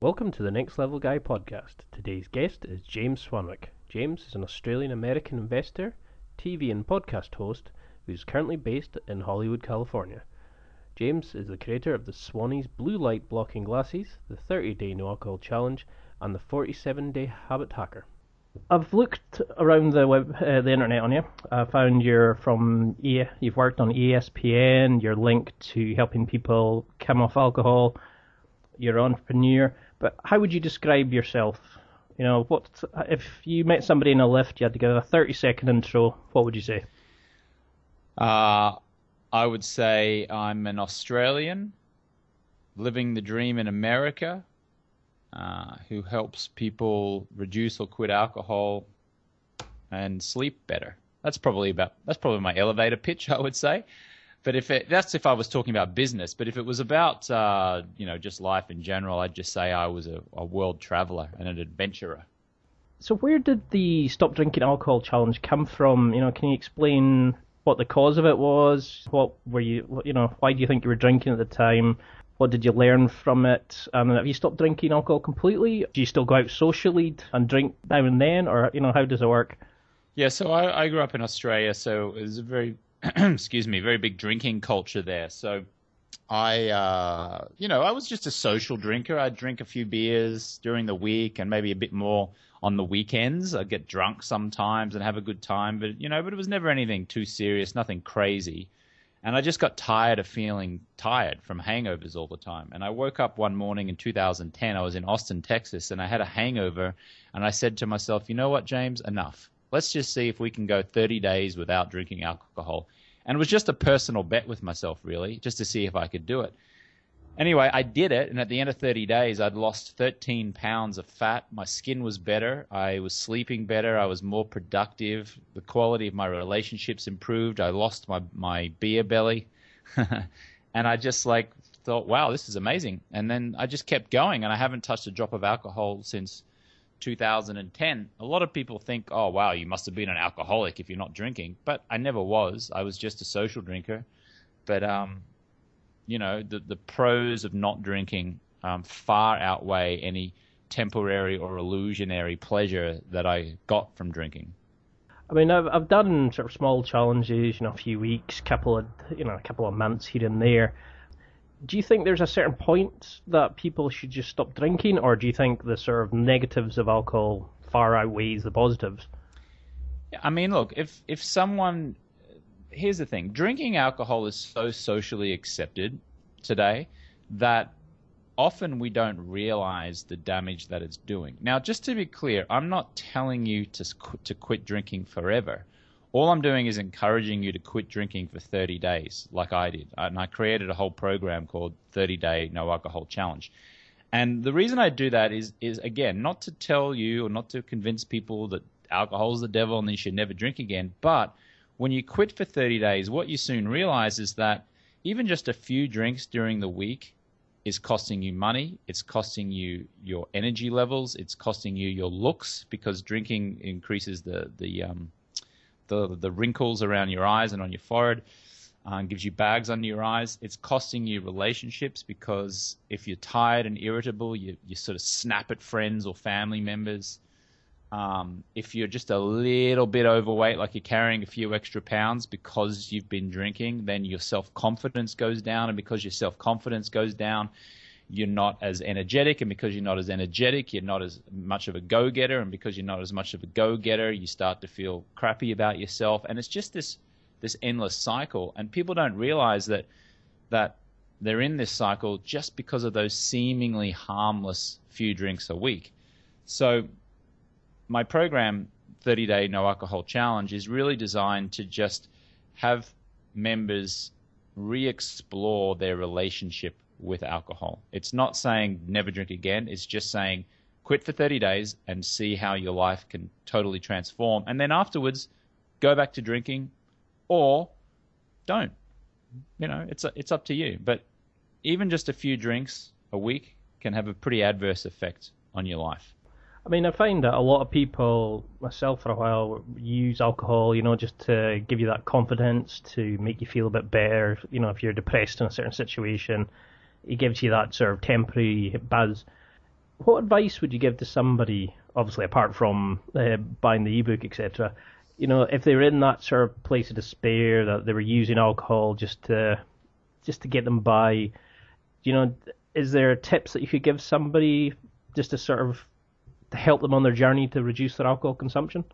Welcome to the Next Level Guy podcast. Today's guest is James Swanwick. James is an Australian American investor, TV and podcast host who is currently based in Hollywood, California. James is the creator of the Swannies blue light blocking glasses, the 30 day no alcohol challenge, and the 47 day habit hacker. I've looked around the web, uh, the internet on you. I found you're from e- you've worked on ESPN. You're linked to helping people come off alcohol. You're an entrepreneur. But how would you describe yourself? You know, what if you met somebody in a lift? You had to give a thirty-second intro. What would you say? Uh, I would say I'm an Australian living the dream in America uh, who helps people reduce or quit alcohol and sleep better. That's probably about that's probably my elevator pitch, I would say. But if it, that's if I was talking about business. But if it was about uh, you know just life in general, I'd just say I was a, a world traveler and an adventurer. So where did the stop drinking alcohol challenge come from? You know, can you explain what the cause of it was? What were you you know why do you think you were drinking at the time? What did you learn from it? And have you stopped drinking alcohol completely? Do you still go out socially and drink now and then, or you know how does it work? Yeah, so I, I grew up in Australia, so it was a very excuse me, very big drinking culture there. So I, uh, you know, I was just a social drinker. I'd drink a few beers during the week and maybe a bit more on the weekends. I'd get drunk sometimes and have a good time, but you know, but it was never anything too serious, nothing crazy. And I just got tired of feeling tired from hangovers all the time. And I woke up one morning in 2010. I was in Austin, Texas, and I had a hangover. And I said to myself, you know what, James, enough let's just see if we can go 30 days without drinking alcohol. And it was just a personal bet with myself, really, just to see if I could do it. Anyway, I did it, and at the end of 30 days, I'd lost 13 pounds of fat. My skin was better. I was sleeping better. I was more productive. The quality of my relationships improved. I lost my, my beer belly. and I just like thought, wow, this is amazing. And then I just kept going, and I haven't touched a drop of alcohol since 2010, a lot of people think, oh, wow, you must have been an alcoholic if you're not drinking. But I never was. I was just a social drinker. But, um, you know, the, the pros of not drinking um, far outweigh any temporary or illusionary pleasure that I got from drinking. I mean, I've I've done sort of small challenges, you know, a few weeks, couple of you know, a couple of months here and there, do you think there's a certain point that people should just stop drinking, or do you think the sort of negatives of alcohol far outweighs the positives? I mean, look, if if someone here's the thing, drinking alcohol is so socially accepted today that often we don't realize the damage that it's doing. Now, just to be clear, I'm not telling you to to quit drinking forever all I'm doing is encouraging you to quit drinking for 30 days, like I did. And I created a whole program called 30 Day No Alcohol Challenge. And the reason I do that is, is again, not to tell you or not to convince people that alcohol is the devil and you should never drink again. But when you quit for 30 days, what you soon realize is that even just a few drinks during the week is costing you money. It's costing you your energy levels. It's costing you your looks because drinking increases the, the, um, the the wrinkles around your eyes and on your forehead. Um, gives you bags under your eyes. It's costing you relationships because if you're tired and irritable, you, you sort of snap at friends or family members. Um, if you're just a little bit overweight, like you're carrying a few extra pounds because you've been drinking, then your self confidence goes down. And because your self confidence goes down, you're not as energetic, and because you're not as energetic, you're not as much of a go getter, and because you're not as much of a go getter, you start to feel crappy about yourself, and it's just this this endless cycle, and people don't realize that that they're in this cycle just because of those seemingly harmless few drinks a week. So, my program, 30 Day No Alcohol Challenge, is really designed to just have members re explore their relationship with alcohol. It's not saying never drink again. It's just saying quit for 30 days and see how your life can totally transform. And then afterwards, go back to drinking or don't. You know, it's, it's up to you. But even just a few drinks a week can have a pretty adverse effect on your life. I mean, I find that a lot of people, myself for a while, use alcohol, you know, just to give you that confidence, to make you feel a bit better. You know, if you're depressed in a certain situation, it gives you that sort of temporary buzz. What advice would you give to somebody, obviously apart from uh, buying the ebook, etc., you know, if they were in that sort of place of despair, that they were using alcohol just to just to get them by, you know, is there tips that you could give somebody just to sort of to help them on their journey to reduce their alcohol consumption?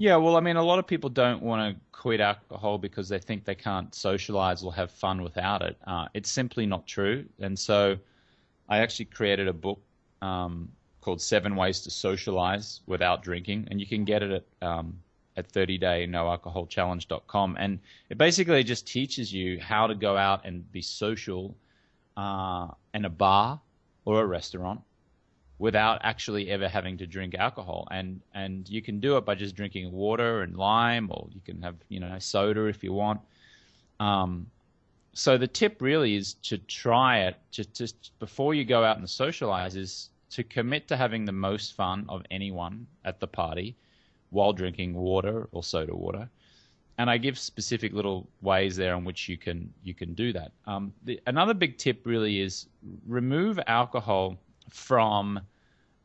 Yeah, well, I mean, a lot of people don't want to quit alcohol because they think they can't socialize or have fun without it. Uh, it's simply not true. And so I actually created a book um, called Seven Ways to Socialize Without Drinking, and you can get it at, um, at 30daynoalcoholchallenge.com. And it basically just teaches you how to go out and be social uh, in a bar or a restaurant without actually ever having to drink alcohol. And and you can do it by just drinking water and lime, or you can have you know soda if you want. Um, so the tip really is to try it just, just before you go out and socialize is to commit to having the most fun of anyone at the party while drinking water or soda water. And I give specific little ways there in which you can you can do that. Um, the, another big tip really is remove alcohol from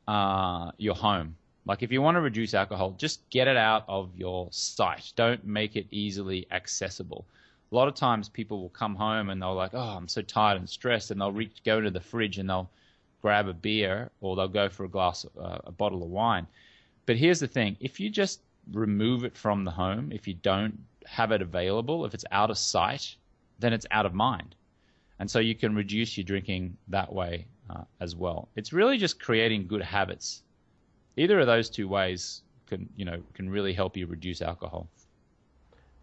uh, your home. Like if you want to reduce alcohol, just get it out of your sight. Don't make it easily accessible. A lot of times people will come home and they'll like, oh, I'm so tired and stressed, and they'll reach go into the fridge and they'll grab a beer or they'll go for a glass, uh, a bottle of wine. But here's the thing: if you just remove it from the home, if you don't have it available, if it's out of sight, then it's out of mind, and so you can reduce your drinking that way uh, as well. It's really just creating good habits. Either of those two ways can you know can really help you reduce alcohol.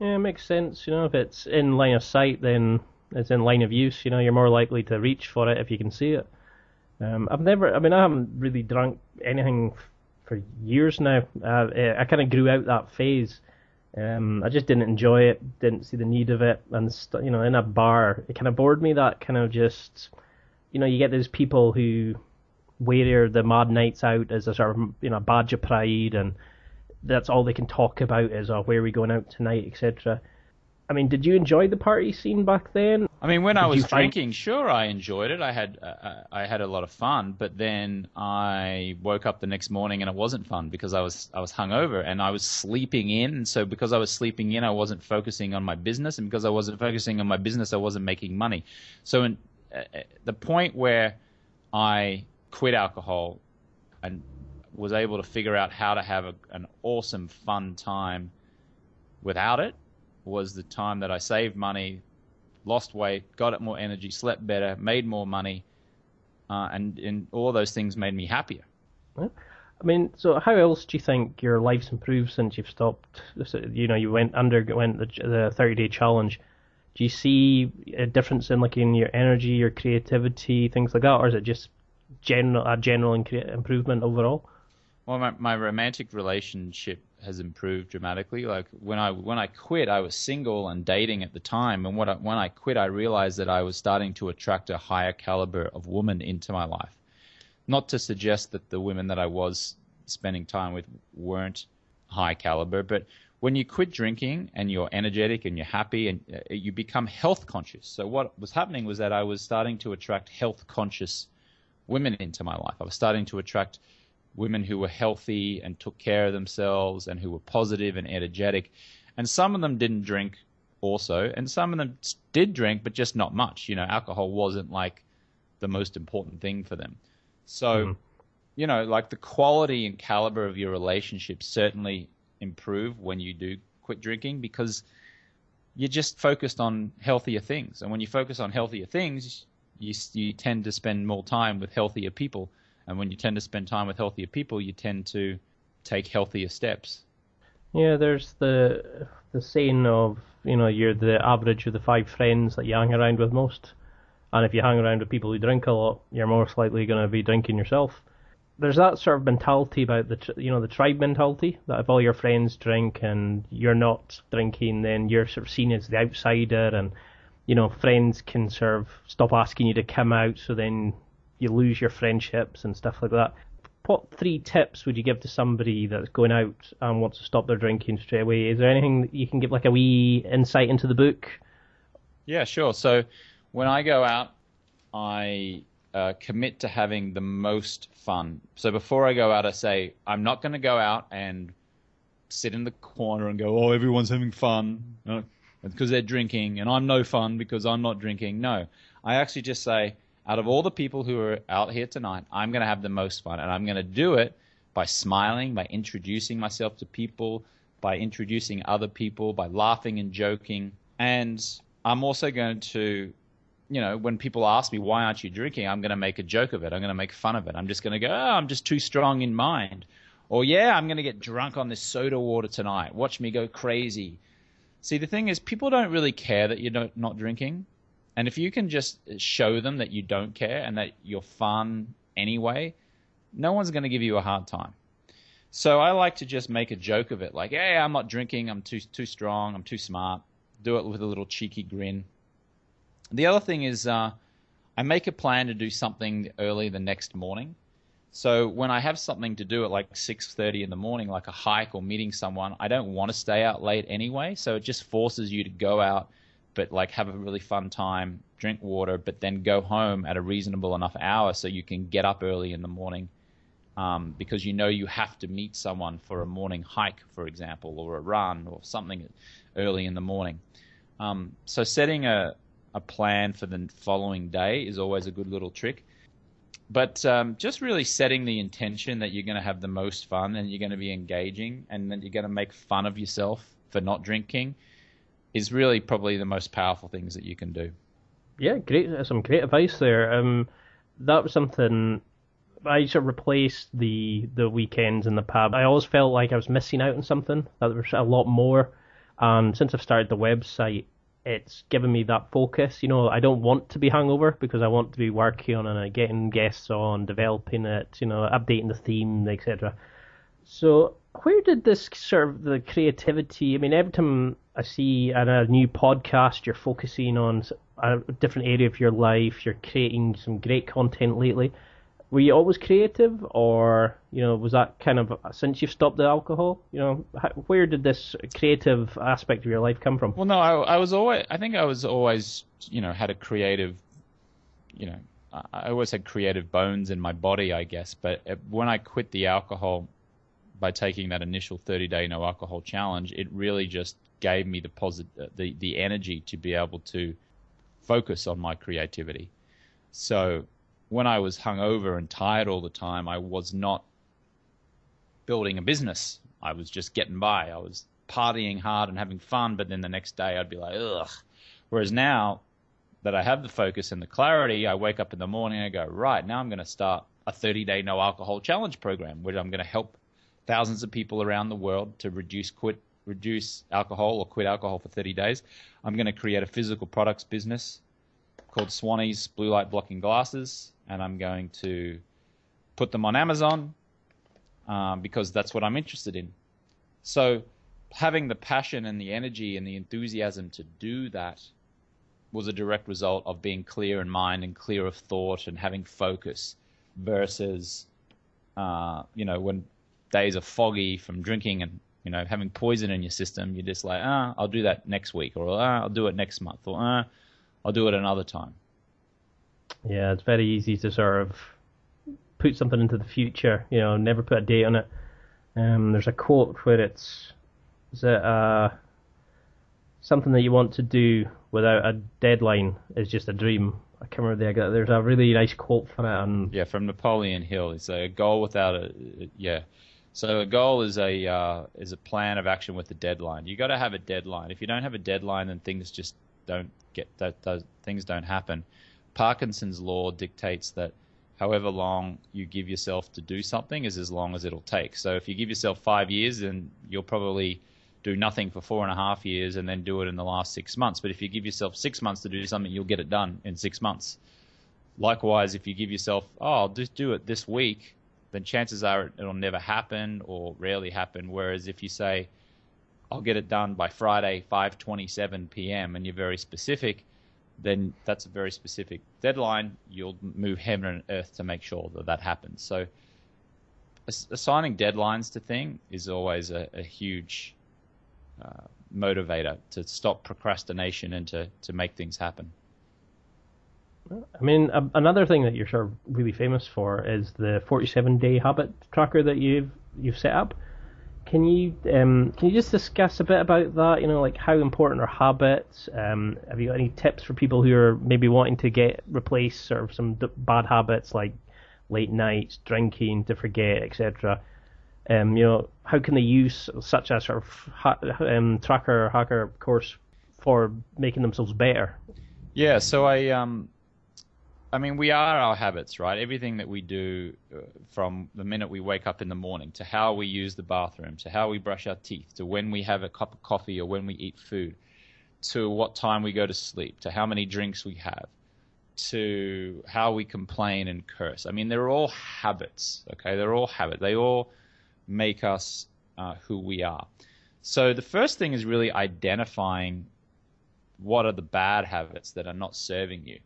Yeah, it makes sense. You know, if it's in line of sight, then it's in line of use. You know, you're more likely to reach for it if you can see it. Um, I've never, I mean, I haven't really drunk anything for years now. Uh, I kind of grew out that phase. Um, I just didn't enjoy it, didn't see the need of it, and st- you know, in a bar, it kind of bored me. That kind of just you know, you get those people who wear the mad nights out as a sort of you know badge of pride, and that's all they can talk about is oh, where are we going out tonight, etc. I mean, did you enjoy the party scene back then? I mean, when did I was drinking, find... sure, I enjoyed it. I had uh, uh, I had a lot of fun, but then I woke up the next morning and it wasn't fun because I was I was hungover and I was sleeping in. And so because I was sleeping in, I wasn't focusing on my business, and because I wasn't focusing on my business, I wasn't making money. So in, the point where I quit alcohol and was able to figure out how to have a, an awesome, fun time without it was the time that I saved money, lost weight, got it more energy, slept better, made more money, uh, and, and all those things made me happier. I mean, so how else do you think your life's improved since you've stopped? You know, you went underwent the, the 30 day challenge do you see a difference in like in your energy, your creativity, things like that, or is it just general a general improvement overall? Well, my, my romantic relationship has improved dramatically. Like when I when I quit, I was single and dating at the time, and I, when I quit, I realized that I was starting to attract a higher caliber of woman into my life. Not to suggest that the women that I was spending time with weren't high caliber, but when you quit drinking and you're energetic and you're happy and uh, you become health conscious. So what was happening was that I was starting to attract health conscious women into my life. I was starting to attract women who were healthy and took care of themselves and who were positive and energetic. And some of them didn't drink also, and some of them did drink, but just not much. You know, alcohol wasn't like the most important thing for them. So, mm. you know, like the quality and caliber of your relationship certainly improve when you do quit drinking because you're just focused on healthier things. And when you focus on healthier things, you, you tend to spend more time with healthier people. And when you tend to spend time with healthier people, you tend to take healthier steps. Yeah, there's the the saying of you know you're the average of the five friends that you hang around with most, and if you hang around with people who drink a lot, you're most likely going to be drinking yourself. there's that sort of mentality about the you know the tribe mentality that if all your friends drink and you're not drinking, then you're sort of seen as the outsider, and you know friends can sort of stop asking you to come out, so then you lose your friendships and stuff like that. What three tips would you give to somebody that's going out and wants to stop their drinking straight away? Is there anything that you can give like a wee insight into the book? Yeah, sure. So when I go out, I uh, commit to having the most fun. So before I go out, I say, I'm not going to go out and sit in the corner and go, oh, everyone's having fun because they're drinking, and I'm no fun because I'm not drinking. No, I actually just say, out of all the people who are out here tonight, I'm going to have the most fun, and I'm going to do it by smiling, by introducing myself to people, by introducing other people, by laughing and joking, and I'm also going to you know, when people ask me why aren't you drinking, I'm going to make a joke of it. I'm going to make fun of it. I'm just going to go, oh, I'm just too strong in mind. Or yeah, I'm going to get drunk on this soda water tonight. Watch me go crazy. See, the thing is, people don't really care that you're not drinking. And if you can just show them that you don't care and that you're fun anyway, no one's going to give you a hard time. So I like to just make a joke of it, like, "Hey, I'm not drinking. I'm too too strong. I'm too smart." Do it with a little cheeky grin. The other thing is, uh, I make a plan to do something early the next morning. So when I have something to do at like 6:30 in the morning, like a hike or meeting someone, I don't want to stay out late anyway. So it just forces you to go out, but like have a really fun time, drink water, but then go home at a reasonable enough hour so you can get up early in the morning. Um, because you know you have to meet someone for a morning hike, for example, or a run or something early in the morning. Um, so setting a, a plan for the following day is always a good little trick. But um, just really setting the intention that you're going to have the most fun and you're going to be engaging and that you're going to make fun of yourself for not drinking is really probably the most powerful things that you can do. Yeah, great. Some great advice there. Um, that was something I sort of replaced the the weekends in the pub. I always felt like I was missing out on something. That there was a lot more. And since I've started the website, it's given me that focus. You know, I don't want to be hungover because I want to be working on it, getting guests on, developing it, you know, updating the theme, etc. So, where did this sort of the creativity? I mean, every time I see a new podcast, you're focusing on a different area of your life. You're creating some great content lately were you always creative, or you know, was that kind of uh, since you've stopped the alcohol? You know, where did this creative aspect of your life come from? Well, no, I, I was always, I think I was always, you know, had a creative, you know, I always had creative bones in my body, I guess. But uh, when I quit the alcohol by taking that initial 30 day no alcohol challenge, it really just gave me the positive, uh, the the energy to be able to focus on my creativity. So when I was hungover and tired all the time, I was not building a business. I was just getting by. I was partying hard and having fun, but then the next day I'd be like, ugh. Whereas now that I have the focus and the clarity, I wake up in the morning and I go, right, now I'm going to start a 30 day no alcohol challenge program, where I'm going to help thousands of people around the world to reduce quit reduce alcohol or quit alcohol for 30 days. I'm going to create a physical products business called Swannies Blue Light Blocking Glasses and I'm going to put them on Amazon um, because that's what I'm interested in. So having the passion and the energy and the enthusiasm to do that was a direct result of being clear in mind and clear of thought and having focus versus uh, you know when days are foggy from drinking and you know having poison in your system you're just like ah I'll do that next week or ah I'll do it next month or ah I'll do it another time yeah, it's very easy to sort of put something into the future. You know, never put a date on it. Um, there's a quote where it's is it uh, something that you want to do without a deadline is just a dream. I can't remember the There's a really nice quote for it. And yeah, from Napoleon Hill. It's a goal without a yeah. So a goal is a uh, is a plan of action with a deadline. You got to have a deadline. If you don't have a deadline, then things just don't get that. Things don't happen. Parkinson's law dictates that however long you give yourself to do something is as long as it'll take. So if you give yourself five years, then you'll probably do nothing for four and a half years and then do it in the last six months. But if you give yourself six months to do something, you'll get it done in six months. Likewise, if you give yourself, oh, I'll just do it this week, then chances are it'll never happen or rarely happen. Whereas if you say, I'll get it done by Friday, 5:27 p.m., and you're very specific, then that's a very specific deadline. You'll move heaven and earth to make sure that that happens. So assigning deadlines to things is always a, a huge uh, motivator to stop procrastination and to, to make things happen. I mean, a, another thing that you're sort of really famous for is the 47 day habit tracker that you've you've set up. Can you um, can you just discuss a bit about that? You know, like how important are habits? Um, have you got any tips for people who are maybe wanting to get replace sort of some d- bad habits like late nights, drinking to forget, etc. Um, you know, how can they use such a sort of ha- um, tracker hacker course for making themselves better? Yeah, so I um, I mean, we are our habits, right? Everything that we do uh, from the minute we wake up in the morning to how we use the bathroom, to how we brush our teeth, to when we have a cup of coffee or when we eat food, to what time we go to sleep, to how many drinks we have, to how we complain and curse. I mean, they're all habits, okay? They're all habits. They all make us uh, who we are. So the first thing is really identifying what are the bad habits that are not serving you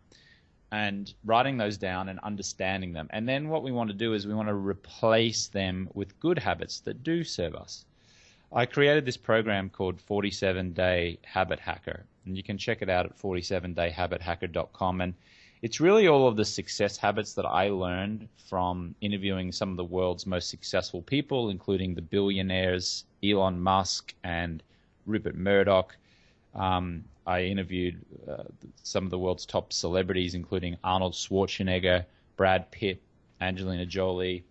and writing those down and understanding them. And then what we want to do is we want to replace them with good habits that do serve us. I created this program called 47 Day Habit Hacker, and you can check it out at 47dayhabithacker.com. And it's really all of the success habits that I learned from interviewing some of the world's most successful people, including the billionaires Elon Musk and Rupert Murdoch. Um, I interviewed uh, some of the world's top celebrities, including Arnold Schwarzenegger, Brad Pitt, Angelina Jolie,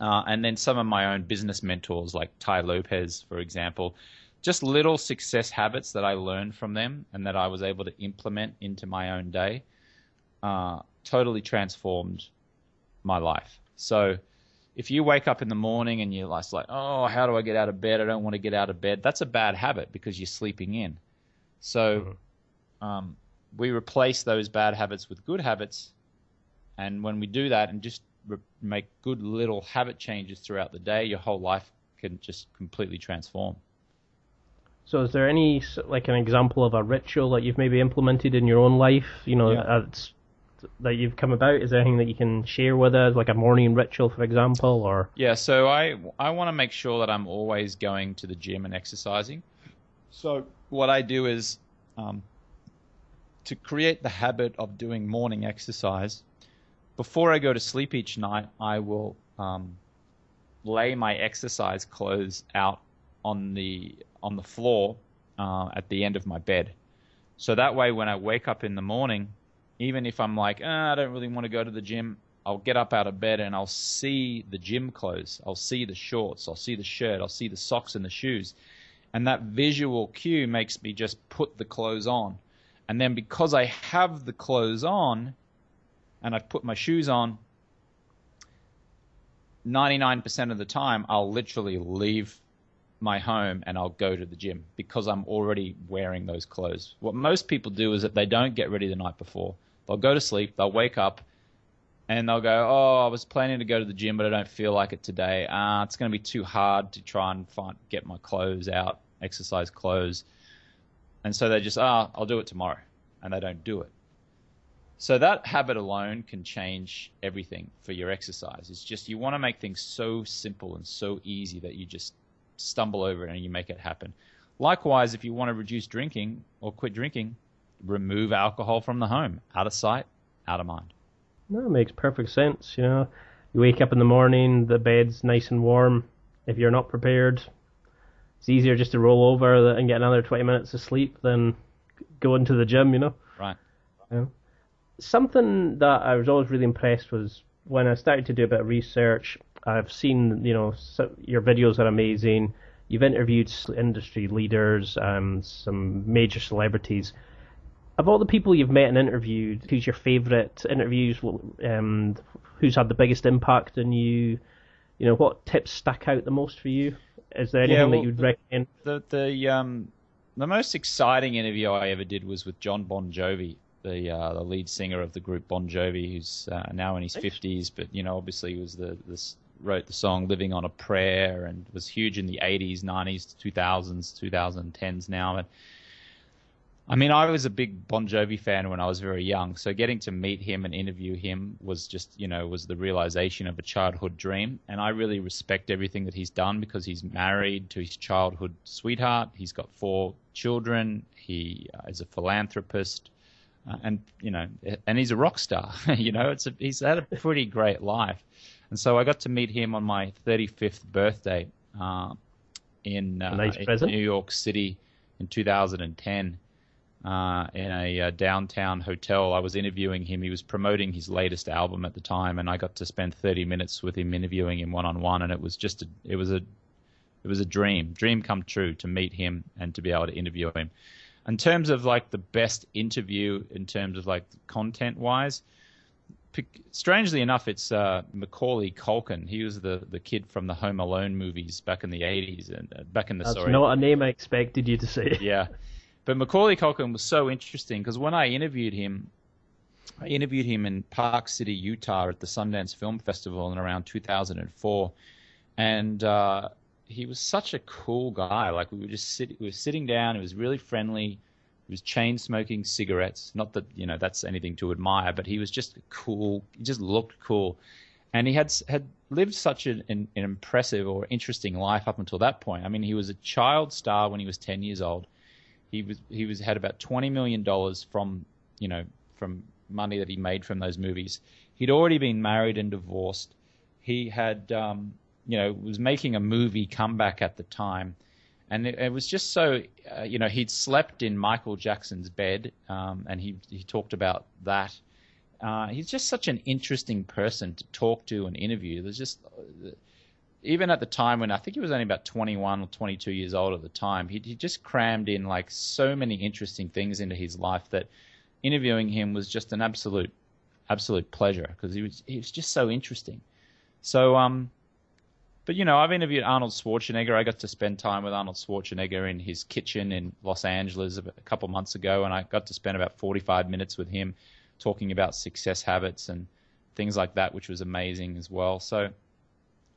uh, and then some of my own business mentors like Tai Lopez, for example. Just little success habits that I learned from them and that I was able to implement into my own day uh, totally transformed my life. So if you wake up in the morning and you're like, oh, how do I get out of bed? I don't want to get out of bed. That's a bad habit because you're sleeping in. So mm-hmm. um, we replace those bad habits with good habits, and when we do that and just re- make good little habit changes throughout the day, your whole life can just completely transform. So, is there any like an example of a ritual that you've maybe implemented in your own life? You know, yeah. that you've come about. Is there anything that you can share with us, like a morning ritual, for example, or? Yeah. So I I want to make sure that I'm always going to the gym and exercising. So what I do is um, to create the habit of doing morning exercise. Before I go to sleep each night, I will um, lay my exercise clothes out on the on the floor uh, at the end of my bed. So that way, when I wake up in the morning, even if I'm like, ah, I don't really want to go to the gym, I'll get up out of bed and I'll see the gym clothes. I'll see the shorts. I'll see the shirt. I'll see the socks and the shoes. And that visual cue makes me just put the clothes on. And then because I have the clothes on and I've put my shoes on, 99% of the time I'll literally leave my home and I'll go to the gym because I'm already wearing those clothes. What most people do is that they don't get ready the night before. They'll go to sleep, they'll wake up, and they'll go, "Oh, I was planning to go to the gym, but I don't feel like it today. Uh, it's going to be too hard to try and find get my clothes out, exercise clothes." And so they just, "Ah, oh, I'll do it tomorrow," and they don't do it. So that habit alone can change everything for your exercise. It's just you want to make things so simple and so easy that you just stumble over it and you make it happen. Likewise, if you want to reduce drinking or quit drinking, remove alcohol from the home, out of sight, out of mind. No, it makes perfect sense. You know, you wake up in the morning, the bed's nice and warm. If you're not prepared, it's easier just to roll over and get another 20 minutes of sleep than go into the gym. You know. Right. You know? Something that I was always really impressed was when I started to do a bit of research. I've seen, you know, so your videos are amazing. You've interviewed industry leaders, um, some major celebrities of all the people you've met and interviewed, who's your favourite interviews? Um, who's had the biggest impact on you? You know, what tips stuck out the most for you? Is there anything yeah, well, that you'd recommend? The the um the most exciting interview I ever did was with John Bon Jovi, the uh, the lead singer of the group Bon Jovi, who's uh, now in his fifties, but you know, obviously was the this wrote the song "Living on a Prayer" and was huge in the '80s, '90s, 2000s, 2010s now. And I mean, I was a big Bon Jovi fan when I was very young, so getting to meet him and interview him was just, you know, was the realization of a childhood dream. And I really respect everything that he's done because he's married to his childhood sweetheart. He's got four children. He uh, is a philanthropist, uh, and you know, and he's a rock star. you know, it's a, he's had a pretty great life. And so I got to meet him on my 35th birthday uh, in, uh, in. New York City in 2010 uh, in a uh, downtown hotel. I was interviewing him. He was promoting his latest album at the time, and I got to spend 30 minutes with him, interviewing him one on one. And it was just a, it was a, it was a dream, dream come true to meet him and to be able to interview him. In terms of like the best interview, in terms of like content wise, strangely enough, it's uh, Macaulay Culkin. He was the the kid from the Home Alone movies back in the 80s and uh, back in the That's sorry not a name I expected you to say. yeah. But Macaulay Culkin was so interesting because when I interviewed him, I interviewed him in Park City, Utah at the Sundance Film Festival in around 2004. And uh, he was such a cool guy. Like we were just sit, we were sitting down. He was really friendly. He was chain smoking cigarettes. Not that you know that's anything to admire, but he was just cool. He just looked cool, and he had had lived such an, an, an impressive or interesting life up until that point. I mean, he was a child star when he was 10 years old. He was he was had about 20 million dollars from you know from money that he made from those movies. He'd already been married and divorced. He had um, you know was making a movie comeback at the time and it, it was just so uh, you know he'd slept in Michael Jackson's bed, um, and he he talked about that. Uh, he's just such an interesting person to talk to and interview. There's just uh, even at the time when I think he was only about 21 or 22 years old at the time, he he just crammed in like so many interesting things into his life that interviewing him was just an absolute absolute pleasure because he was he was just so interesting. So um but you know, I've interviewed Arnold Schwarzenegger. I got to spend time with Arnold Schwarzenegger in his kitchen in Los Angeles a couple months ago, and I got to spend about 45 minutes with him talking about success habits and things like that, which was amazing as well. So,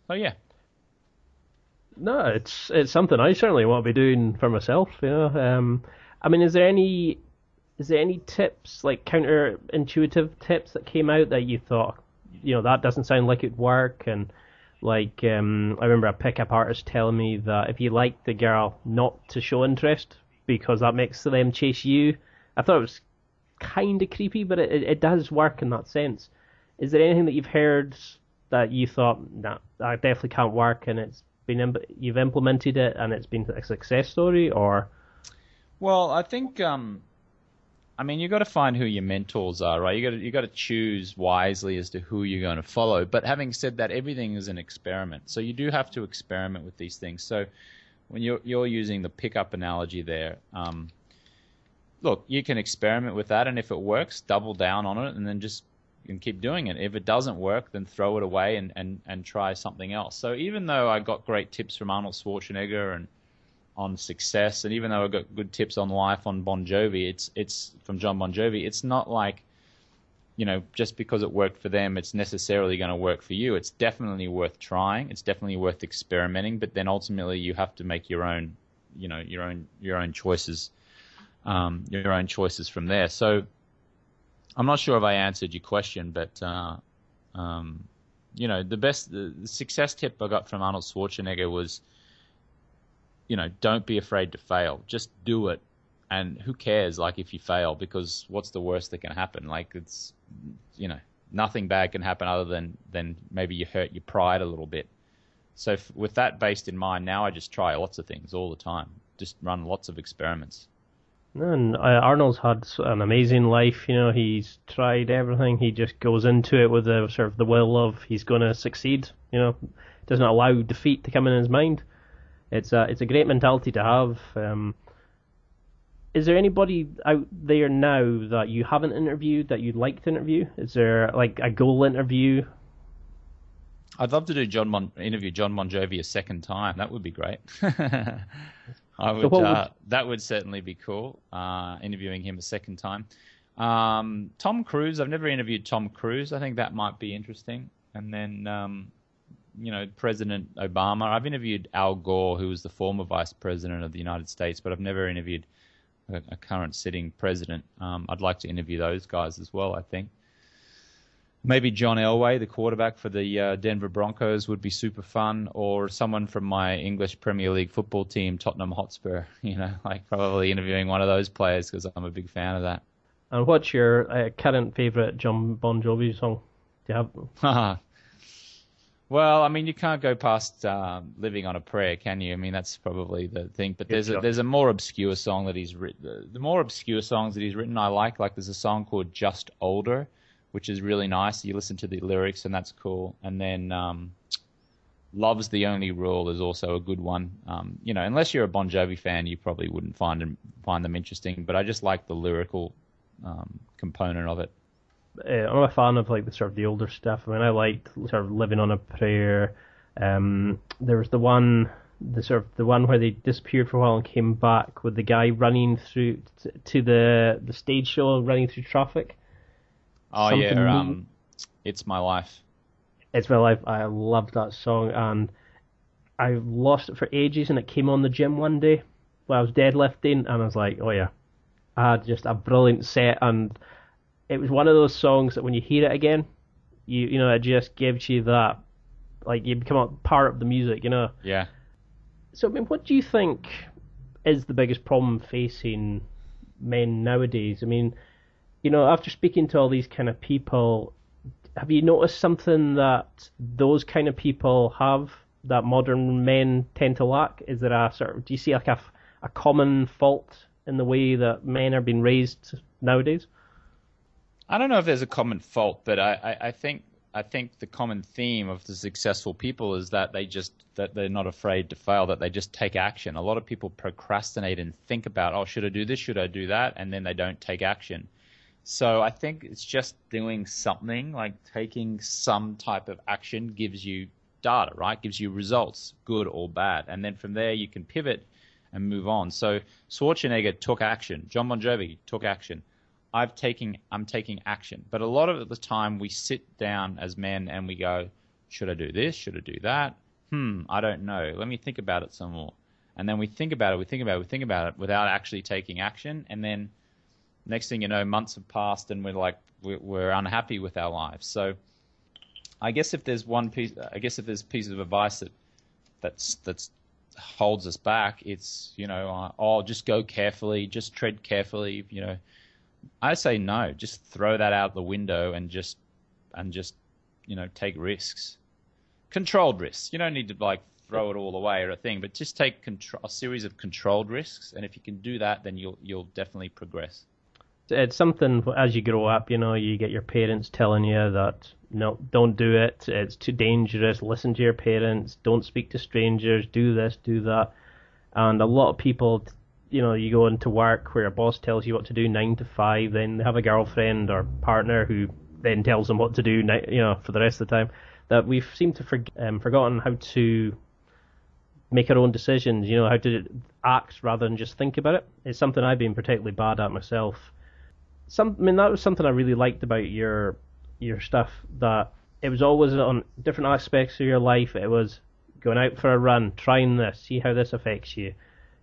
so yeah. No, it's it's something I certainly want to be doing for myself. You know, um, I mean, is there any is there any tips like counterintuitive tips that came out that you thought, you know, that doesn't sound like it'd work and like um, I remember a pickup artist telling me that if you like the girl, not to show interest because that makes them chase you. I thought it was kind of creepy, but it, it does work in that sense. Is there anything that you've heard that you thought, nah, that definitely can't work, and it's been you've implemented it and it's been a success story, or? Well, I think um, I mean, you've got to find who your mentors are, right? You got you got to choose wisely as to who you're going to follow. But having said that, everything is an experiment, so you do have to experiment with these things. So when you're you're using the pickup analogy there, um, look, you can experiment with that, and if it works, double down on it, and then just and keep doing it. If it doesn't work, then throw it away and, and, and try something else. So even though I got great tips from Arnold Schwarzenegger and on success, and even though I got good tips on life on Bon Jovi, it's it's from John Bon Jovi. It's not like, you know, just because it worked for them, it's necessarily going to work for you. It's definitely worth trying. It's definitely worth experimenting. But then ultimately, you have to make your own, you know, your own your own choices, um, your own choices from there. So. I'm not sure if I answered your question, but uh, um, you know, the best the, the success tip I got from Arnold Schwarzenegger was you know, don't be afraid to fail. Just do it. And who cares, like, if you fail, because what's the worst that can happen? Like, it's, you know, nothing bad can happen other than, than maybe you hurt your pride a little bit. So, f- with that based in mind, now I just try lots of things all the time. Just run lots of experiments. And uh, Arnold's had an amazing life. You know, he's tried everything. He just goes into it with the sort of the will of he's going to succeed. You know, doesn't allow defeat to come in his mind. It's a it's a great mentality to have. Um, is there anybody out there now that you haven't interviewed that you'd like to interview? Is there like a goal interview? I'd love to do John Mon- interview John Bon a second time. That would be great. I would, what would- uh, that would certainly be cool. Uh, interviewing him a second time. Um, Tom Cruise. I've never interviewed Tom Cruise. I think that might be interesting. And then, um, you know, President Obama. I've interviewed Al Gore, who was the former vice president of the United States, but I've never interviewed a, a current sitting president. Um, I'd like to interview those guys as well. I think maybe John Elway, the quarterback for the uh, Denver Broncos, would be super fun, or someone from my English Premier League football team, Tottenham Hotspur. You know, like probably interviewing one of those players because I'm a big fan of that. And what's your uh, current favourite John Bon Jovi song? Do you have? well, I mean, you can't go past um, "Living on a Prayer," can you? I mean, that's probably the thing. But there's a, there's a more obscure song that he's written. The, the more obscure songs that he's written, I like. Like there's a song called "Just Older," which is really nice. You listen to the lyrics, and that's cool. And then um, "Love's the Only Rule" is also a good one. Um, you know, unless you're a Bon Jovi fan, you probably wouldn't find them find them interesting. But I just like the lyrical um, component of it. Uh, I'm a fan of like the sort of the older stuff. I mean, I liked sort of living on a prayer. Um, there was the one, the sort of the one where they disappeared for a while and came back with the guy running through t- to the the stage show, running through traffic. Oh Something yeah, um, it's my life. It's my life. I loved that song, and I lost it for ages, and it came on the gym one day while I was deadlifting, and I was like, oh yeah, I had just a brilliant set, and it was one of those songs that when you hear it again, you you know it just gives you that like you become a part of the music, you know. Yeah. So I mean, what do you think is the biggest problem facing men nowadays? I mean, you know, after speaking to all these kind of people, have you noticed something that those kind of people have that modern men tend to lack? Is there a sort of do you see like a, a common fault in the way that men are being raised nowadays? I don't know if there's a common fault, but I, I, I think I think the common theme of the successful people is that they just that they're not afraid to fail, that they just take action. A lot of people procrastinate and think about, oh, should I do this? Should I do that? And then they don't take action. So I think it's just doing something, like taking some type of action gives you data, right? Gives you results, good or bad. And then from there you can pivot and move on. So Schwarzenegger took action. John Bon Jovi took action. I've taken I'm taking action. But a lot of the time we sit down as men and we go, should I do this? Should I do that? Hmm, I don't know. Let me think about it some more. And then we think about it, we think about it, we think about it without actually taking action. And then next thing you know, months have passed and we're like, we're, unhappy with our lives. So I guess if there's one piece, I guess if there's a piece of advice that that's that's holds us back, it's you know, uh, oh, just go carefully, just tread carefully, you know. I say no. Just throw that out the window and just and just you know take risks, controlled risks. You don't need to like throw it all away or a thing, but just take control, a series of controlled risks. And if you can do that, then you'll you'll definitely progress. It's something as you grow up, you know, you get your parents telling you that no, don't do it. It's too dangerous. Listen to your parents. Don't speak to strangers. Do this, do that. And a lot of people you know, you go into work where a boss tells you what to do nine to five, then they have a girlfriend or partner who then tells them what to do, you know, for the rest of the time. That we've seemed to for, um, forgotten how to make our own decisions, you know, how to act rather than just think about it. It's something I've been particularly bad at myself. Some, I mean, that was something I really liked about your your stuff. That it was always on different aspects of your life. It was going out for a run, trying this, see how this affects you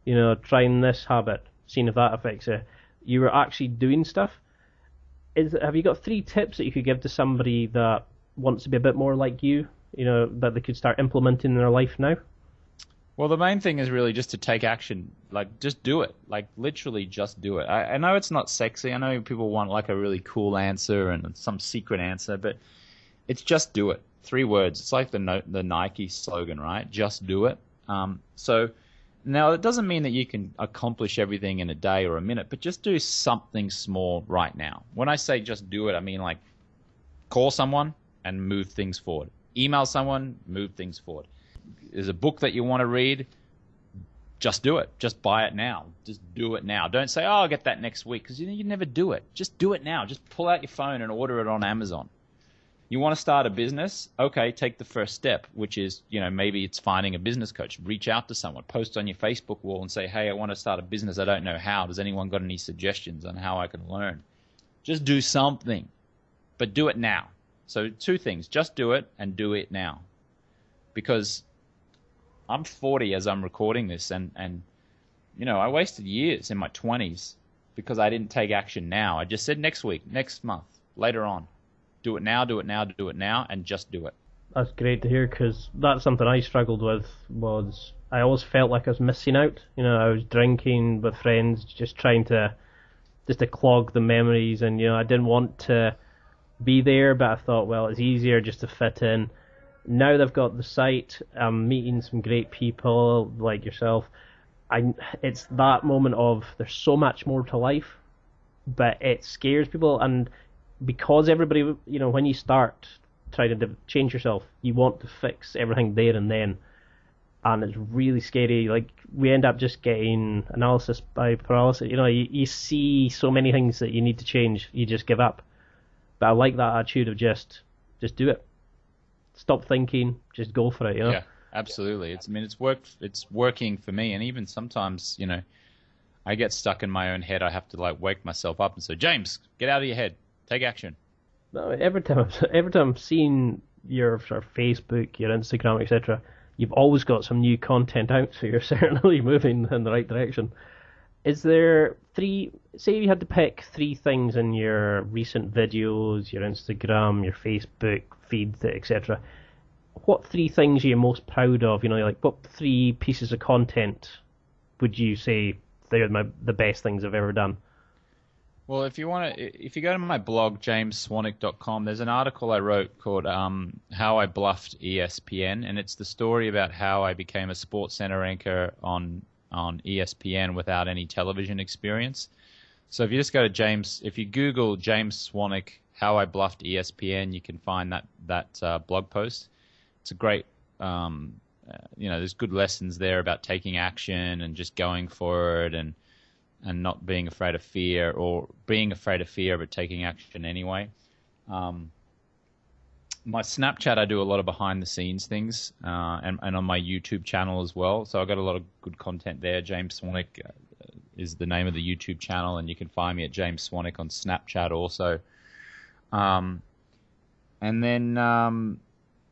you know, trying this habit, seeing if that affects you. You were actually doing stuff. Is have you got three tips that you could give to somebody that wants to be a bit more like you? You know, that they could start implementing in their life now. Well, the main thing is really just to take action. Like, just do it. Like, literally, just do it. I, I know it's not sexy. I know people want like a really cool answer and some secret answer, but it's just do it. Three words. It's like the the Nike slogan, right? Just do it. Um, so now, it doesn't mean that you can accomplish everything in a day or a minute, but just do something small right now. When I say just do it, I mean like call someone and move things forward. Email someone, move things forward. There's a book that you want to read, just do it. Just buy it now. Just do it now. Don't say, oh, I'll get that next week, because you, you never do it. Just do it now. Just pull out your phone and order it on Amazon. You want to start a business? Okay, take the first step, which is, you know, maybe it's finding a business coach. Reach out to someone, post on your Facebook wall and say, hey, I want to start a business. I don't know how. Does anyone got any suggestions on how I can learn? Just do something, but do it now. So two things: just do it and do it now, because I'm 40 as I'm recording this, and and you know I wasted years in my 20s because I didn't take action now. I just said next week, next month, later on. Do it now, do it now, do it now, and just do it. That's great to hear because that's something I struggled with. Was I always felt like I was missing out. You know, I was drinking with friends, just trying to just to clog the memories, and you know, I didn't want to be there, but I thought, well, it's easier just to fit in. Now they've got the site, I'm meeting some great people like yourself. I, it's that moment of there's so much more to life, but it scares people, and because everybody, you know, when you start trying to change yourself, you want to fix everything there and then, and it's really scary. Like we end up just getting analysis by paralysis. You know, you, you see so many things that you need to change, you just give up. But I like that attitude of just, just do it. Stop thinking, just go for it. You know. Yeah, absolutely. It's I mean it's worked. It's working for me, and even sometimes you know. I get stuck in my own head. I have to like wake myself up and say, James, get out of your head. Take action. No, every time, every time I'm seeing your sort of Facebook, your Instagram, etc., you've always got some new content out, so you're certainly moving in the right direction. Is there three? Say you had to pick three things in your recent videos, your Instagram, your Facebook feed, etc. What three things are you most proud of? You know, like what three pieces of content would you say they're my, the best things I've ever done? Well, if you want to, if you go to my blog jamesswanwick.com, there's an article I wrote called um, "How I Bluffed ESPN," and it's the story about how I became a Sports Center anchor on on ESPN without any television experience. So if you just go to James, if you Google James Swanwick, "How I Bluffed ESPN," you can find that that uh, blog post. It's a great, um, uh, you know, there's good lessons there about taking action and just going for it and and not being afraid of fear or being afraid of fear but taking action anyway. Um, my Snapchat, I do a lot of behind the scenes things, uh, and, and on my YouTube channel as well. So I got a lot of good content there. James Swanwick uh, is the name of the YouTube channel, and you can find me at James Swanwick on Snapchat also. Um, and then um,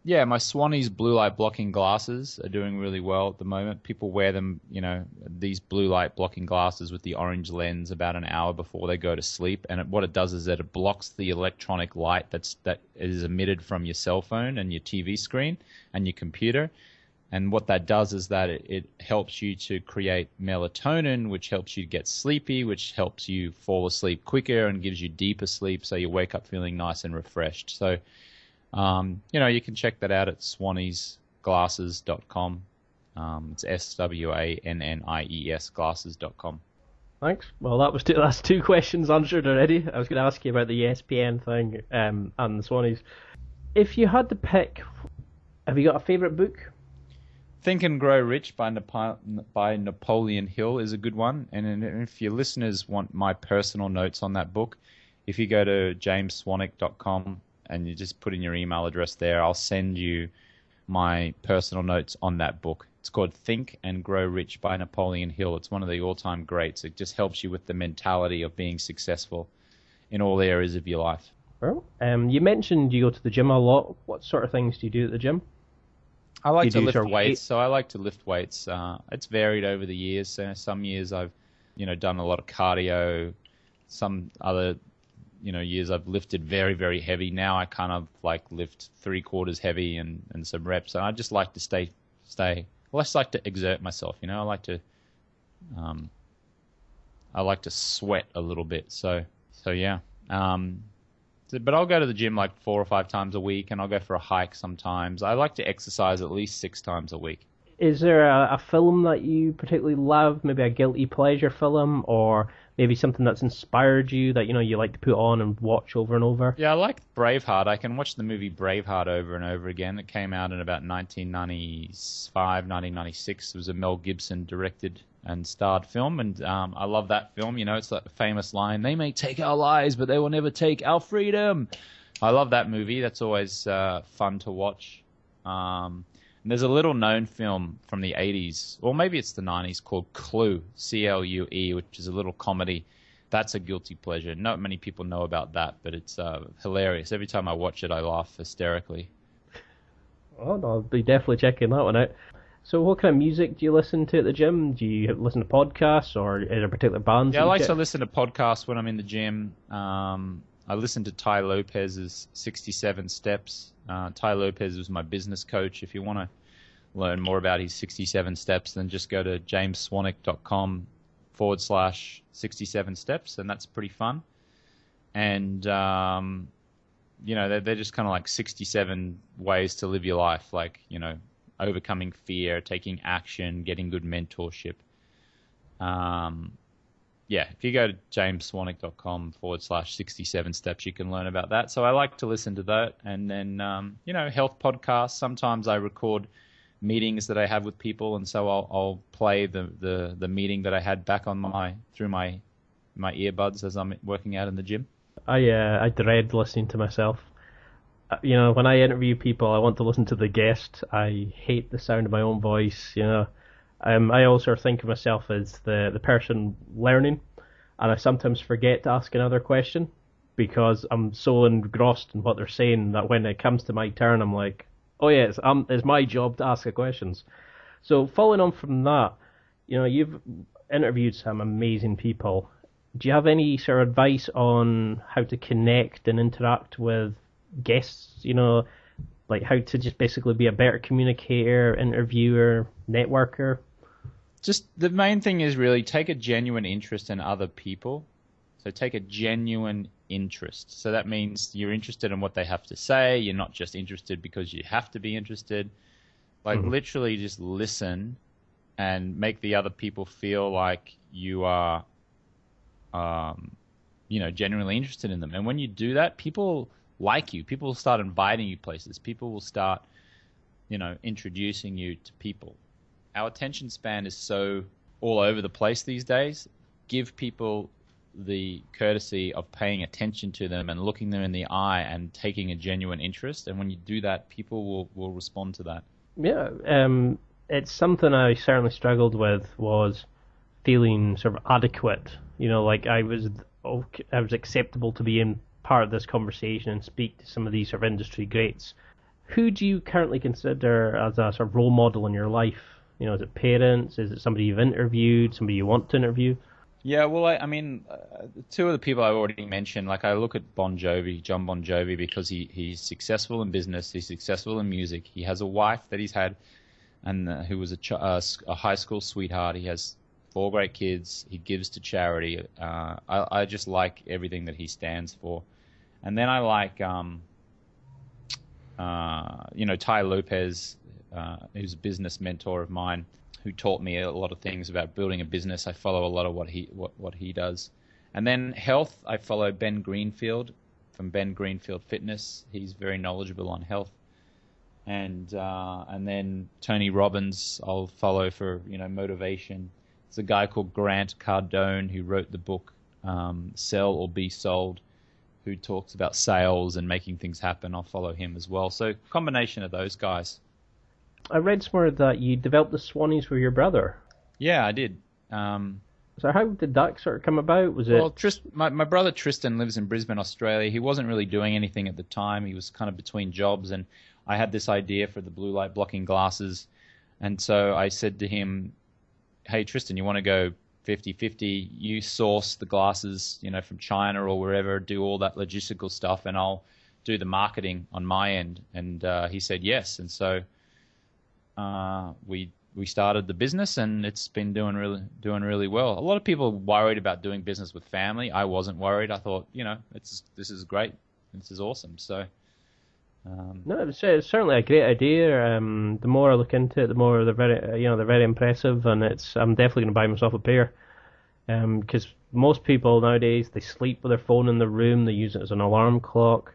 yeah, my Swannies blue light blocking glasses are doing really well at the moment. People wear them, you know, these blue light blocking glasses with the orange lens about an hour before they go to sleep. And it, what it does is that it blocks the electronic light that's that is emitted from your cell phone and your TV screen and your computer. And what that does is that it, it helps you to create melatonin, which helps you get sleepy, which helps you fall asleep quicker and gives you deeper sleep, so you wake up feeling nice and refreshed. So um, you know, you can check that out at swanniesglasses.com. Um, it's S W A N N I E S glasses.com. Thanks. Well, that was two, that's two questions answered already. I was going to ask you about the ESPN thing um, and the Swannies. If you had to pick, have you got a favourite book? Think and Grow Rich by, Napo- by Napoleon Hill is a good one. And if your listeners want my personal notes on that book, if you go to jamesswanwick.com and you just put in your email address there, I'll send you my personal notes on that book. It's called Think and Grow Rich by Napoleon Hill. It's one of the all time greats. It just helps you with the mentality of being successful in all areas of your life. Well, um, you mentioned you go to the gym a lot. What sort of things do you do at the gym? I like to lift weights, so I like to lift weights. Uh, it's varied over the years. So some years I've, you know, done a lot of cardio. Some other you know years I've lifted very very heavy. Now I kind of like lift three quarters heavy and and some reps. And I just like to stay stay. Well, I just like to exert myself. You know, I like to um, I like to sweat a little bit. So so yeah. Um, but I'll go to the gym like four or five times a week, and I'll go for a hike sometimes. I like to exercise at least six times a week. Is there a, a film that you particularly love? Maybe a guilty pleasure film, or maybe something that's inspired you that you know you like to put on and watch over and over? Yeah, I like Braveheart. I can watch the movie Braveheart over and over again. It came out in about 1995, 1996. It was a Mel Gibson directed and starred film, and um, I love that film. You know, it's that famous line: "They may take our lives, but they will never take our freedom." I love that movie. That's always uh, fun to watch. Um, and there's a little known film from the 80s, or maybe it's the 90s, called Clue, C L U E, which is a little comedy that's a guilty pleasure. Not many people know about that, but it's uh, hilarious. Every time I watch it, I laugh hysterically. Oh, no, I'll be definitely checking that one out. So, what kind of music do you listen to at the gym? Do you listen to podcasts or is there particular bands? Yeah, I like check? to listen to podcasts when I'm in the gym. Um, I listened to Tai Lopez's 67 Steps. Uh, Ty Lopez was my business coach. If you want to learn more about his 67 steps, then just go to jamesswanwick.com forward slash 67 Steps, and that's pretty fun. And, um, you know, they're, they're just kind of like 67 ways to live your life, like, you know, overcoming fear, taking action, getting good mentorship. Um, yeah, if you go to jamesswanwick.com forward slash 67 steps, you can learn about that. So I like to listen to that. And then, um, you know, health podcasts. Sometimes I record meetings that I have with people, and so I'll, I'll play the, the, the meeting that I had back on my through my my earbuds as I'm working out in the gym. I uh, I dread listening to myself. Uh, You know, when I interview people, I want to listen to the guest. I hate the sound of my own voice. You know, um, I also think of myself as the the person learning, and I sometimes forget to ask another question because I'm so engrossed in what they're saying that when it comes to my turn, I'm like, oh yeah, it's, um, it's my job to ask the questions. So following on from that, you know, you've interviewed some amazing people. Do you have any sort of advice on how to connect and interact with guests? You know, like how to just basically be a better communicator, interviewer, networker? Just the main thing is really take a genuine interest in other people. So take a genuine interest. So that means you're interested in what they have to say. You're not just interested because you have to be interested. Like Mhm. literally just listen and make the other people feel like you are, um, you know, genuinely interested in them. And when you do that, people like you. People will start inviting you places. People will start, you know, introducing you to people our attention span is so all over the place these days. Give people the courtesy of paying attention to them and looking them in the eye and taking a genuine interest. And when you do that, people will, will respond to that. Yeah, um, it's something I certainly struggled with was feeling sort of adequate. You know, like I was, I was acceptable to be in part of this conversation and speak to some of these sort of industry greats. Who do you currently consider as a sort of role model in your life? You know, is it parents? Is it somebody you've interviewed? Somebody you want to interview? Yeah, well, I, I mean, uh, two of the people I've already mentioned, like I look at Bon Jovi, Jon Bon Jovi, because he, he's successful in business, he's successful in music. He has a wife that he's had, and uh, who was a, ch- uh, a high school sweetheart. He has four great kids. He gives to charity. Uh, I, I just like everything that he stands for. And then I like, um, uh, you know, Tai Lopez, uh, who's a business mentor of mine, who taught me a lot of things about building a business. I follow a lot of what he what, what he does. And then health, I follow Ben Greenfield from Ben Greenfield Fitness. He's very knowledgeable on health. And uh, and then Tony Robbins, I'll follow for you know motivation. There's a guy called Grant Cardone who wrote the book um, Sell or Be Sold, who talks about sales and making things happen. I'll follow him as well. So combination of those guys. I read somewhere that you developed the Swannies with your brother. Yeah, I did. Um, So how did that sort of come about? Was it Well, Trist, my, my brother Tristan lives in Brisbane, Australia. He wasn't really doing anything at the time. He was kind of between jobs, and I had this idea for the blue light blocking glasses. And so I said to him, Hey, Tristan, you want to go 50 50? You source the glasses, you know, from China or wherever, do all that logistical stuff, and I'll do the marketing on my end. And uh, he said yes. And so uh, we we started the business and it's been doing really doing really well. A lot of people worried about doing business with family. I wasn't worried. I thought, you know, it's this is great. This is awesome. So um, No, it's, it's certainly a great idea. Um, the more I look into it, the more they're very, you know, they're very impressive, and it's. I'm definitely going to buy myself a pair. Because most people nowadays they sleep with their phone in the room. They use it as an alarm clock.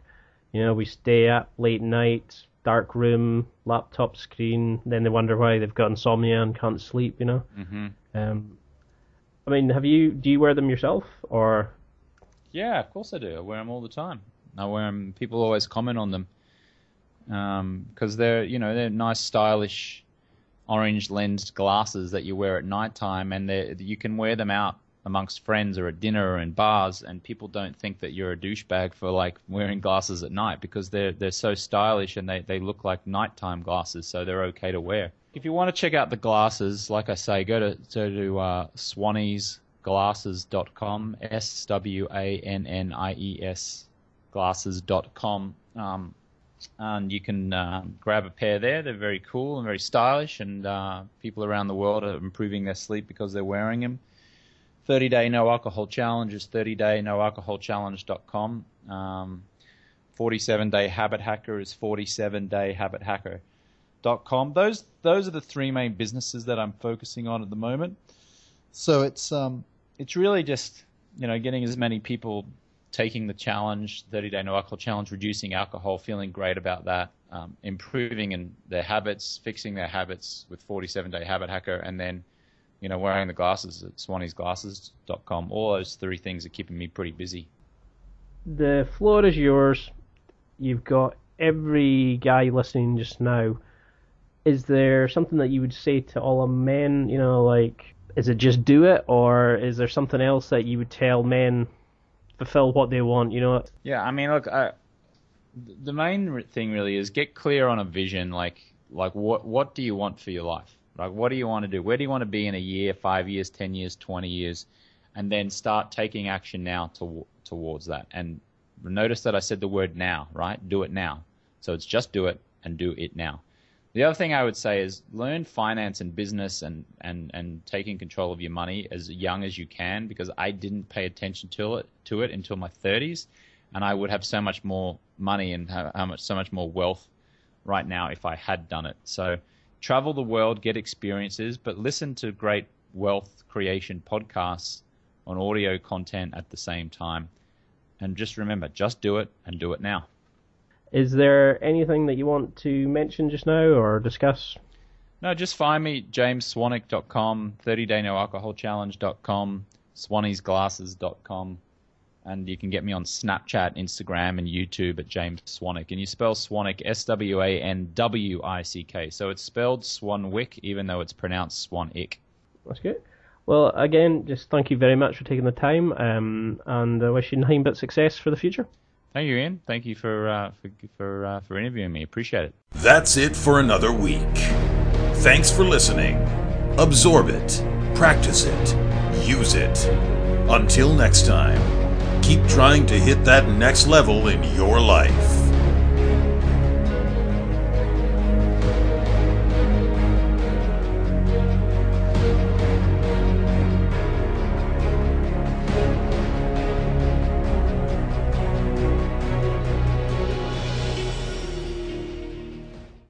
You know, we stay up late night, dark room, laptop screen. Then they wonder why they've got insomnia and can't sleep. You know. mhm. Um, I mean, have you? Do you wear them yourself, or? yeah, of course I do. I wear them all the time. I wear them. People always comment on them because they're you know they're nice, stylish, orange lensed glasses that you wear at night time, and they you can wear them out amongst friends or at dinner or in bars, and people don't think that you're a douchebag for like wearing glasses at night because they're they're so stylish and they, they look like nighttime glasses, so they're okay to wear. If you want to check out the glasses, like I say, go to go to uh, swanniesglasses.com, s w a n n i e s glasses.com. Um, and you can uh, grab a pair there. They're very cool and very stylish, and uh, people around the world are improving their sleep because they're wearing them. 30 day no alcohol challenge is 30 day no alcohol challenge.com. Um, 47 day habit hacker is 47 day habit hacker.com. Those those are the three main businesses that I'm focusing on at the moment. So it's um it's really just you know getting as many people taking the challenge, 30 day no alcohol challenge, reducing alcohol, feeling great about that, um, improving in their habits, fixing their habits with 47 day habit hacker, and then you know, wearing the glasses at swanniesglasses.com. All those three things are keeping me pretty busy. The floor is yours. You've got every guy listening just now. Is there something that you would say to all the men, you know, like, is it just do it, or is there something else that you would tell men fulfill what they want, you know? Yeah, I mean, look, I, the main thing really is get clear on a vision, like, like what, what do you want for your life? Like, what do you want to do? Where do you want to be in a year, five years, 10 years, 20 years? And then start taking action now to, towards that. And notice that I said the word now, right? Do it now. So it's just do it and do it now. The other thing I would say is learn finance and business and, and, and taking control of your money as young as you can because I didn't pay attention to it, to it until my 30s. And I would have so much more money and how much, so much more wealth right now if I had done it. So, travel the world, get experiences, but listen to great wealth creation podcasts on audio content at the same time. And just remember, just do it and do it now. Is there anything that you want to mention just now or discuss? No, just find me, jamesswanwick.com, 30day no alcohol challenge.com, swanniesglasses.com and you can get me on Snapchat, Instagram, and YouTube at James Swanwick. And you spell Swanwick S W A N W I C K. So it's spelled Swanwick, even though it's pronounced Swanick. That's good. Well, again, just thank you very much for taking the time, um, and I wish you nothing but success for the future. Thank you, Ian. Thank you for uh, for for, uh, for interviewing me. Appreciate it. That's it for another week. Thanks for listening. Absorb it, practice it, use it. Until next time keep trying to hit that next level in your life.